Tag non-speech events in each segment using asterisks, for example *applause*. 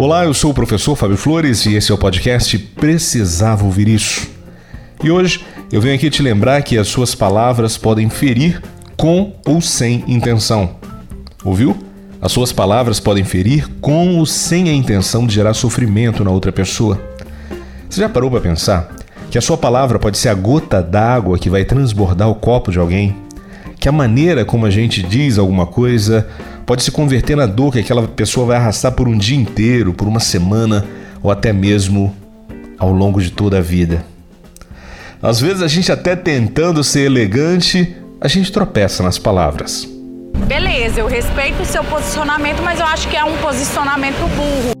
Olá, eu sou o professor Fábio Flores e esse é o podcast Precisava Ouvir Isso. E hoje eu venho aqui te lembrar que as suas palavras podem ferir com ou sem intenção. Ouviu? As suas palavras podem ferir com ou sem a intenção de gerar sofrimento na outra pessoa. Você já parou para pensar que a sua palavra pode ser a gota d'água que vai transbordar o copo de alguém? Que a maneira como a gente diz alguma coisa pode se converter na dor que aquela pessoa vai arrastar por um dia inteiro, por uma semana ou até mesmo ao longo de toda a vida. Às vezes a gente até tentando ser elegante, a gente tropeça nas palavras. Beleza, eu respeito o seu posicionamento, mas eu acho que é um posicionamento burro.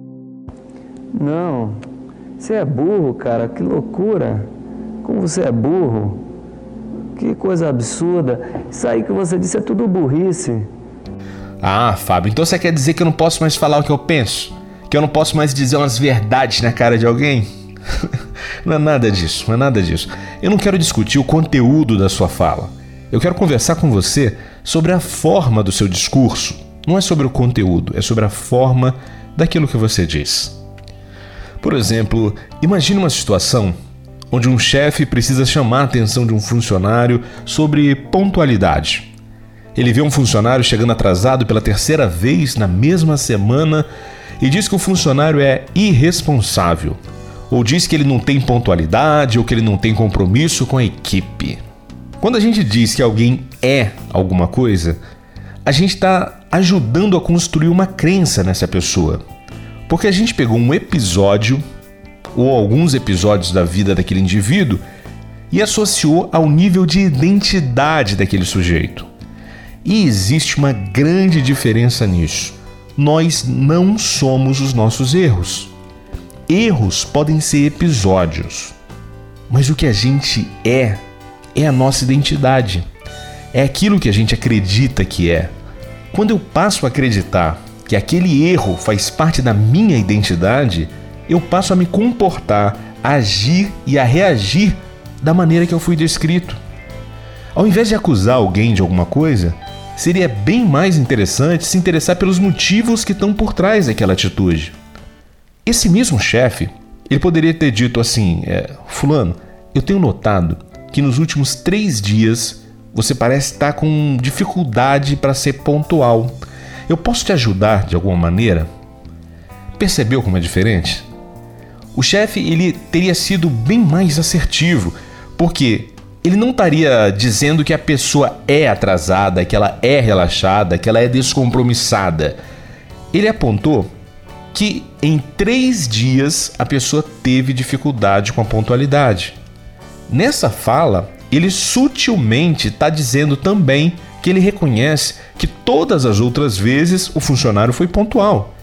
Não, você é burro, cara, que loucura. Como você é burro. Que coisa absurda. Isso aí que você disse é tudo burrice. Ah, Fábio, então você quer dizer que eu não posso mais falar o que eu penso? Que eu não posso mais dizer umas verdades na cara de alguém? *laughs* não é nada disso, não é nada disso. Eu não quero discutir o conteúdo da sua fala. Eu quero conversar com você sobre a forma do seu discurso. Não é sobre o conteúdo, é sobre a forma daquilo que você diz. Por exemplo, imagine uma situação onde um chefe precisa chamar a atenção de um funcionário sobre pontualidade. Ele vê um funcionário chegando atrasado pela terceira vez na mesma semana e diz que o funcionário é irresponsável, ou diz que ele não tem pontualidade ou que ele não tem compromisso com a equipe. Quando a gente diz que alguém é alguma coisa, a gente está ajudando a construir uma crença nessa pessoa. Porque a gente pegou um episódio ou alguns episódios da vida daquele indivíduo e associou ao nível de identidade daquele sujeito. E existe uma grande diferença nisso. Nós não somos os nossos erros. Erros podem ser episódios, mas o que a gente é é a nossa identidade. É aquilo que a gente acredita que é. Quando eu passo a acreditar que aquele erro faz parte da minha identidade, eu passo a me comportar, a agir e a reagir da maneira que eu fui descrito. Ao invés de acusar alguém de alguma coisa, seria bem mais interessante se interessar pelos motivos que estão por trás daquela atitude. Esse mesmo chefe, ele poderia ter dito assim: é, Fulano, eu tenho notado que nos últimos três dias você parece estar com dificuldade para ser pontual. Eu posso te ajudar de alguma maneira? Percebeu como é diferente? O chefe ele teria sido bem mais assertivo, porque ele não estaria dizendo que a pessoa é atrasada, que ela é relaxada, que ela é descompromissada. Ele apontou que em três dias a pessoa teve dificuldade com a pontualidade. Nessa fala, ele sutilmente está dizendo também que ele reconhece que todas as outras vezes o funcionário foi pontual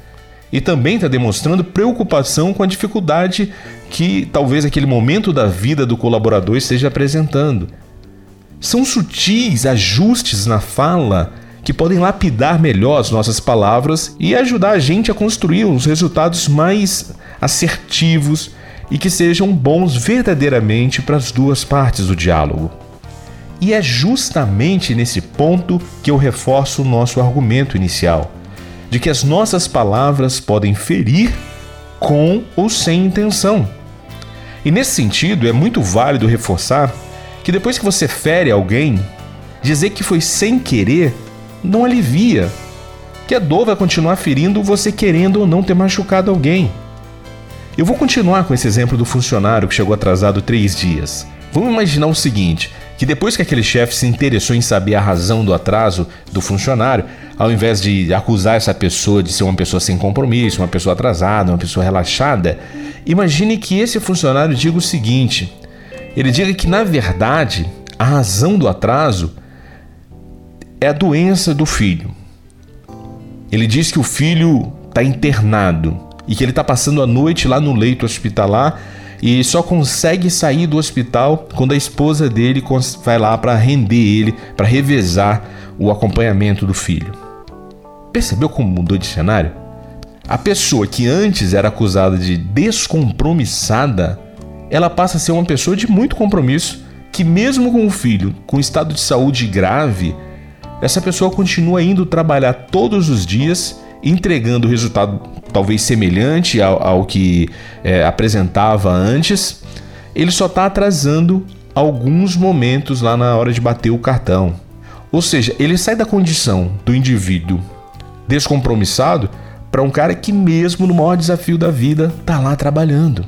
e também está demonstrando preocupação com a dificuldade que talvez aquele momento da vida do colaborador esteja apresentando. São sutis ajustes na fala que podem lapidar melhor as nossas palavras e ajudar a gente a construir uns resultados mais assertivos e que sejam bons verdadeiramente para as duas partes do diálogo. E é justamente nesse ponto que eu reforço o nosso argumento inicial de que as nossas palavras podem ferir com ou sem intenção. E nesse sentido, é muito válido reforçar que depois que você fere alguém, dizer que foi sem querer não alivia, que a dor vai continuar ferindo você querendo ou não ter machucado alguém. Eu vou continuar com esse exemplo do funcionário que chegou atrasado três dias. Vamos imaginar o seguinte: que depois que aquele chefe se interessou em saber a razão do atraso do funcionário, ao invés de acusar essa pessoa de ser uma pessoa sem compromisso, uma pessoa atrasada, uma pessoa relaxada, imagine que esse funcionário diga o seguinte: ele diga que na verdade a razão do atraso é a doença do filho. Ele diz que o filho está internado e que ele está passando a noite lá no leito hospitalar e só consegue sair do hospital quando a esposa dele vai lá para render ele, para revezar o acompanhamento do filho. Percebeu como mudou de cenário? A pessoa que antes era acusada de descompromissada, ela passa a ser uma pessoa de muito compromisso, que mesmo com o filho com estado de saúde grave, essa pessoa continua indo trabalhar todos os dias, entregando resultado talvez semelhante ao, ao que é, apresentava antes, ele só está atrasando alguns momentos lá na hora de bater o cartão. Ou seja, ele sai da condição do indivíduo descompromissado para um cara que, mesmo no maior desafio da vida, está lá trabalhando.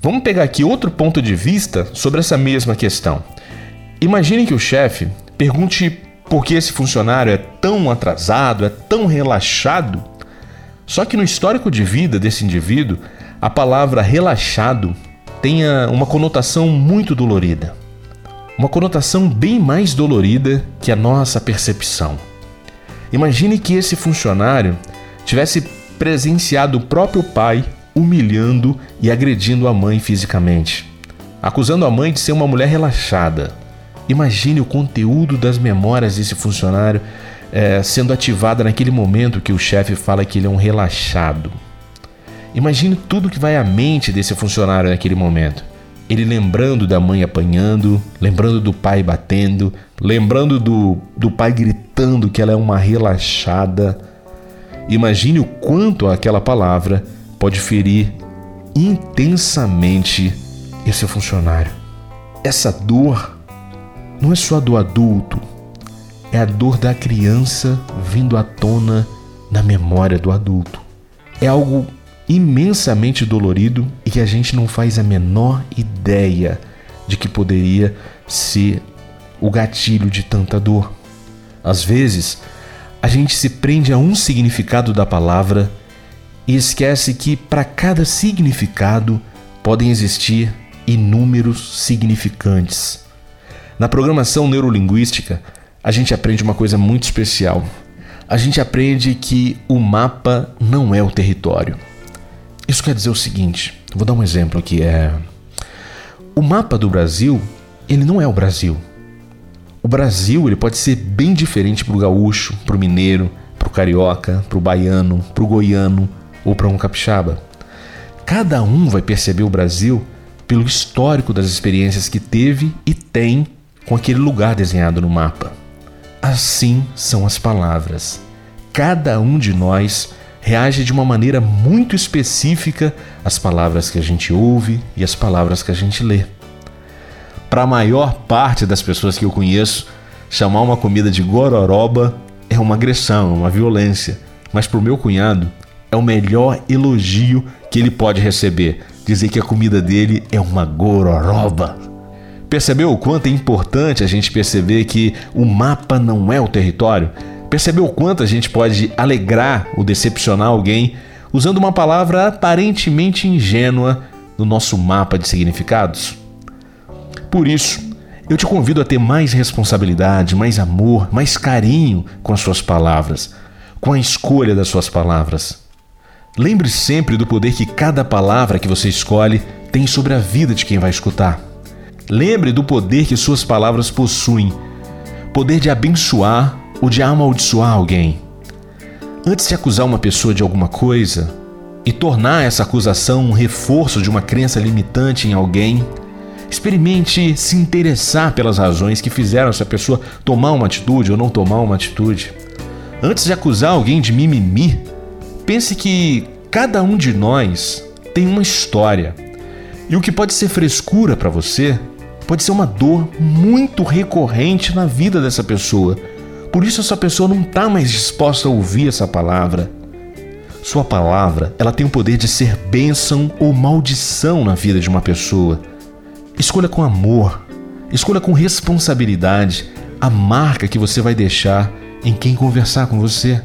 Vamos pegar aqui outro ponto de vista sobre essa mesma questão. Imagine que o chefe pergunte por que esse funcionário é tão atrasado, é tão relaxado. Só que no histórico de vida desse indivíduo, a palavra relaxado tenha uma conotação muito dolorida. Uma conotação bem mais dolorida que a nossa percepção. Imagine que esse funcionário tivesse presenciado o próprio pai humilhando e agredindo a mãe fisicamente, acusando a mãe de ser uma mulher relaxada. Imagine o conteúdo das memórias desse funcionário é, sendo ativada naquele momento que o chefe fala que ele é um relaxado. Imagine tudo que vai à mente desse funcionário naquele momento. Ele lembrando da mãe apanhando, lembrando do pai batendo, lembrando do, do pai gritando que ela é uma relaxada. Imagine o quanto aquela palavra pode ferir intensamente esse funcionário. Essa dor não é só do adulto, é a dor da criança vindo à tona na memória do adulto. É algo imensamente dolorido e que a gente não faz a menor ideia de que poderia ser o gatilho de tanta dor. Às vezes, a gente se prende a um significado da palavra e esquece que para cada significado podem existir inúmeros significantes. Na programação neurolinguística, a gente aprende uma coisa muito especial. A gente aprende que o mapa não é o território. Isso quer dizer o seguinte, vou dar um exemplo aqui, é o mapa do Brasil, ele não é o Brasil. O Brasil, ele pode ser bem diferente para o gaúcho, para o mineiro, para o carioca, para o baiano, para o goiano ou para um capixaba. Cada um vai perceber o Brasil pelo histórico das experiências que teve e tem com aquele lugar desenhado no mapa. Assim são as palavras. Cada um de nós reage de uma maneira muito específica às palavras que a gente ouve e às palavras que a gente lê. Para a maior parte das pessoas que eu conheço, chamar uma comida de gororoba é uma agressão, uma violência. Mas para o meu cunhado, é o melhor elogio que ele pode receber. Dizer que a comida dele é uma gororoba. Percebeu o quanto é importante a gente perceber que o mapa não é o território? Percebeu o quanto a gente pode alegrar ou decepcionar alguém usando uma palavra aparentemente ingênua no nosso mapa de significados? Por isso, eu te convido a ter mais responsabilidade, mais amor, mais carinho com as suas palavras, com a escolha das suas palavras. Lembre sempre do poder que cada palavra que você escolhe tem sobre a vida de quem vai escutar. Lembre do poder que suas palavras possuem poder de abençoar ou de amaldiçoar alguém. Antes de acusar uma pessoa de alguma coisa e tornar essa acusação um reforço de uma crença limitante em alguém, experimente se interessar pelas razões que fizeram essa pessoa tomar uma atitude ou não tomar uma atitude. Antes de acusar alguém de mimimi, pense que cada um de nós tem uma história. E o que pode ser frescura para você pode ser uma dor muito recorrente na vida dessa pessoa por isso essa pessoa não está mais disposta a ouvir essa palavra. Sua palavra, ela tem o poder de ser bênção ou maldição na vida de uma pessoa. Escolha com amor, escolha com responsabilidade a marca que você vai deixar em quem conversar com você.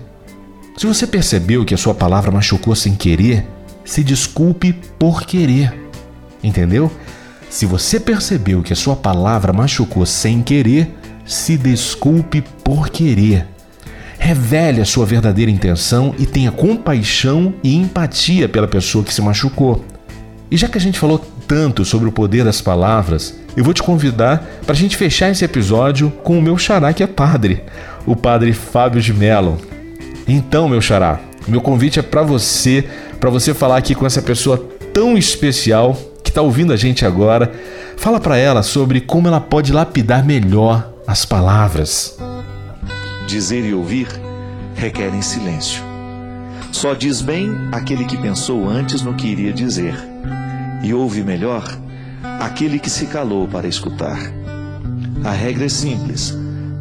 Se você percebeu que a sua palavra machucou sem querer, se desculpe por querer. Entendeu? Se você percebeu que a sua palavra machucou sem querer, se desculpe por querer. Revele a sua verdadeira intenção e tenha compaixão e empatia pela pessoa que se machucou. E já que a gente falou tanto sobre o poder das palavras, eu vou te convidar para a gente fechar esse episódio com o meu xará que é padre, o padre Fábio de Mello. Então, meu xará, meu convite é para você, para você falar aqui com essa pessoa tão especial está ouvindo a gente agora. Fala para ela sobre como ela pode lapidar melhor as palavras. Dizer e ouvir requerem silêncio. Só diz bem aquele que pensou antes no que iria dizer, e ouve melhor aquele que se calou para escutar. A regra é simples,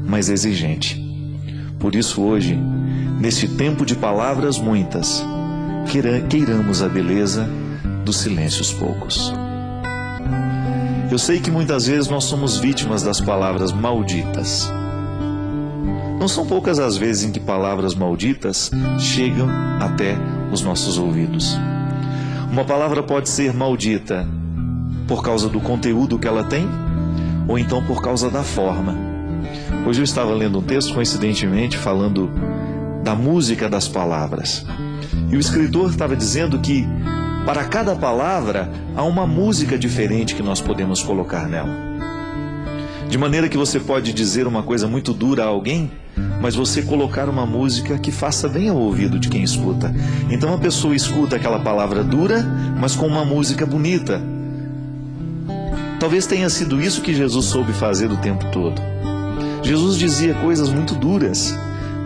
mas exigente. Por isso, hoje, neste tempo de palavras muitas, queiramos a beleza dos silêncios poucos. Eu sei que muitas vezes nós somos vítimas das palavras malditas. Não são poucas as vezes em que palavras malditas chegam até os nossos ouvidos. Uma palavra pode ser maldita por causa do conteúdo que ela tem, ou então por causa da forma. Hoje eu estava lendo um texto, coincidentemente, falando da música das palavras. E o escritor estava dizendo que para cada palavra há uma música diferente que nós podemos colocar nela. De maneira que você pode dizer uma coisa muito dura a alguém, mas você colocar uma música que faça bem ao ouvido de quem escuta. Então a pessoa escuta aquela palavra dura, mas com uma música bonita. Talvez tenha sido isso que Jesus soube fazer o tempo todo. Jesus dizia coisas muito duras,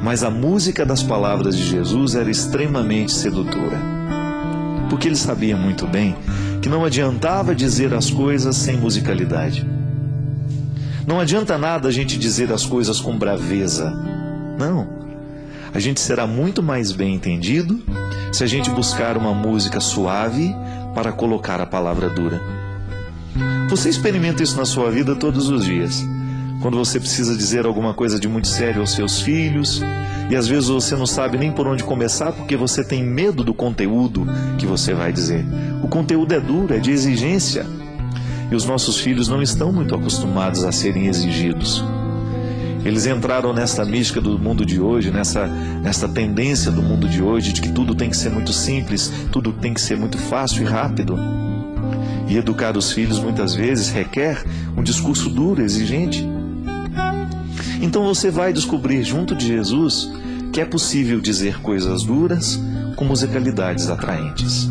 mas a música das palavras de Jesus era extremamente sedutora porque ele sabia muito bem que não adiantava dizer as coisas sem musicalidade. Não adianta nada a gente dizer as coisas com braveza. Não. A gente será muito mais bem entendido se a gente buscar uma música suave para colocar a palavra dura. Você experimenta isso na sua vida todos os dias quando você precisa dizer alguma coisa de muito sério aos seus filhos, e às vezes você não sabe nem por onde começar porque você tem medo do conteúdo que você vai dizer. O conteúdo é duro, é de exigência, e os nossos filhos não estão muito acostumados a serem exigidos. Eles entraram nessa mística do mundo de hoje, nessa, nessa tendência do mundo de hoje de que tudo tem que ser muito simples, tudo tem que ser muito fácil e rápido. E educar os filhos muitas vezes requer um discurso duro, exigente. Então você vai descobrir junto de Jesus que é possível dizer coisas duras com musicalidades atraentes.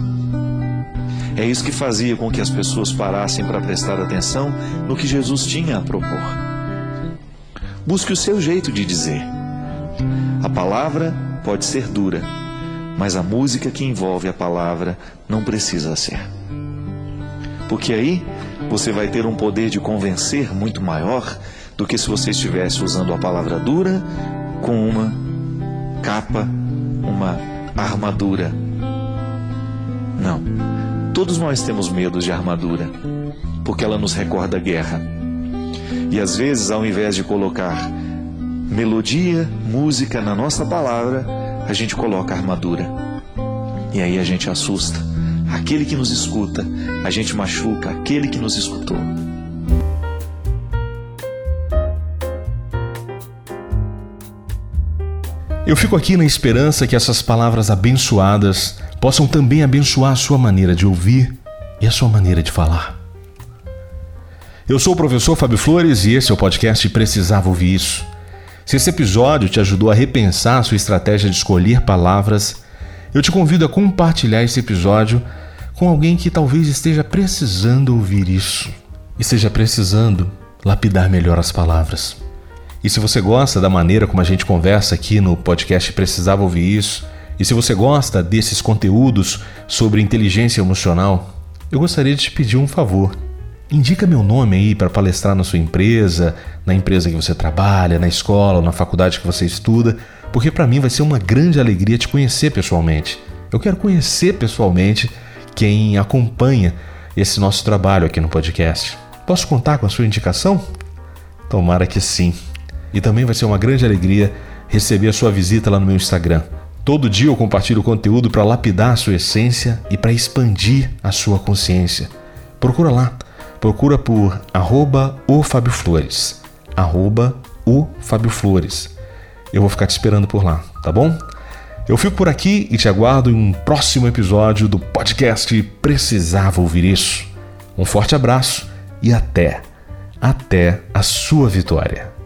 É isso que fazia com que as pessoas parassem para prestar atenção no que Jesus tinha a propor. Busque o seu jeito de dizer. A palavra pode ser dura, mas a música que envolve a palavra não precisa ser. Porque aí você vai ter um poder de convencer muito maior do que se você estivesse usando a palavra dura com uma capa, uma armadura. Não. Todos nós temos medo de armadura, porque ela nos recorda a guerra. E às vezes, ao invés de colocar melodia, música na nossa palavra, a gente coloca armadura. E aí a gente assusta aquele que nos escuta, a gente machuca aquele que nos escutou. Eu fico aqui na esperança que essas palavras abençoadas possam também abençoar a sua maneira de ouvir e a sua maneira de falar. Eu sou o professor Fábio Flores e esse é o podcast Precisava Ouvir Isso. Se esse episódio te ajudou a repensar a sua estratégia de escolher palavras, eu te convido a compartilhar esse episódio com alguém que talvez esteja precisando ouvir isso e esteja precisando lapidar melhor as palavras. E se você gosta da maneira como a gente conversa aqui no podcast Precisava Ouvir Isso, e se você gosta desses conteúdos sobre inteligência emocional, eu gostaria de te pedir um favor. Indica meu nome aí para palestrar na sua empresa, na empresa que você trabalha, na escola ou na faculdade que você estuda, porque para mim vai ser uma grande alegria te conhecer pessoalmente. Eu quero conhecer pessoalmente quem acompanha esse nosso trabalho aqui no podcast. Posso contar com a sua indicação? Tomara que sim. E também vai ser uma grande alegria receber a sua visita lá no meu Instagram. Todo dia eu compartilho conteúdo para lapidar a sua essência e para expandir a sua consciência. Procura lá, procura por arroba o Fábio Flores. Arroba o Fábio Flores. Eu vou ficar te esperando por lá, tá bom? Eu fico por aqui e te aguardo em um próximo episódio do podcast Precisava Ouvir Isso. Um forte abraço e até, até a sua vitória.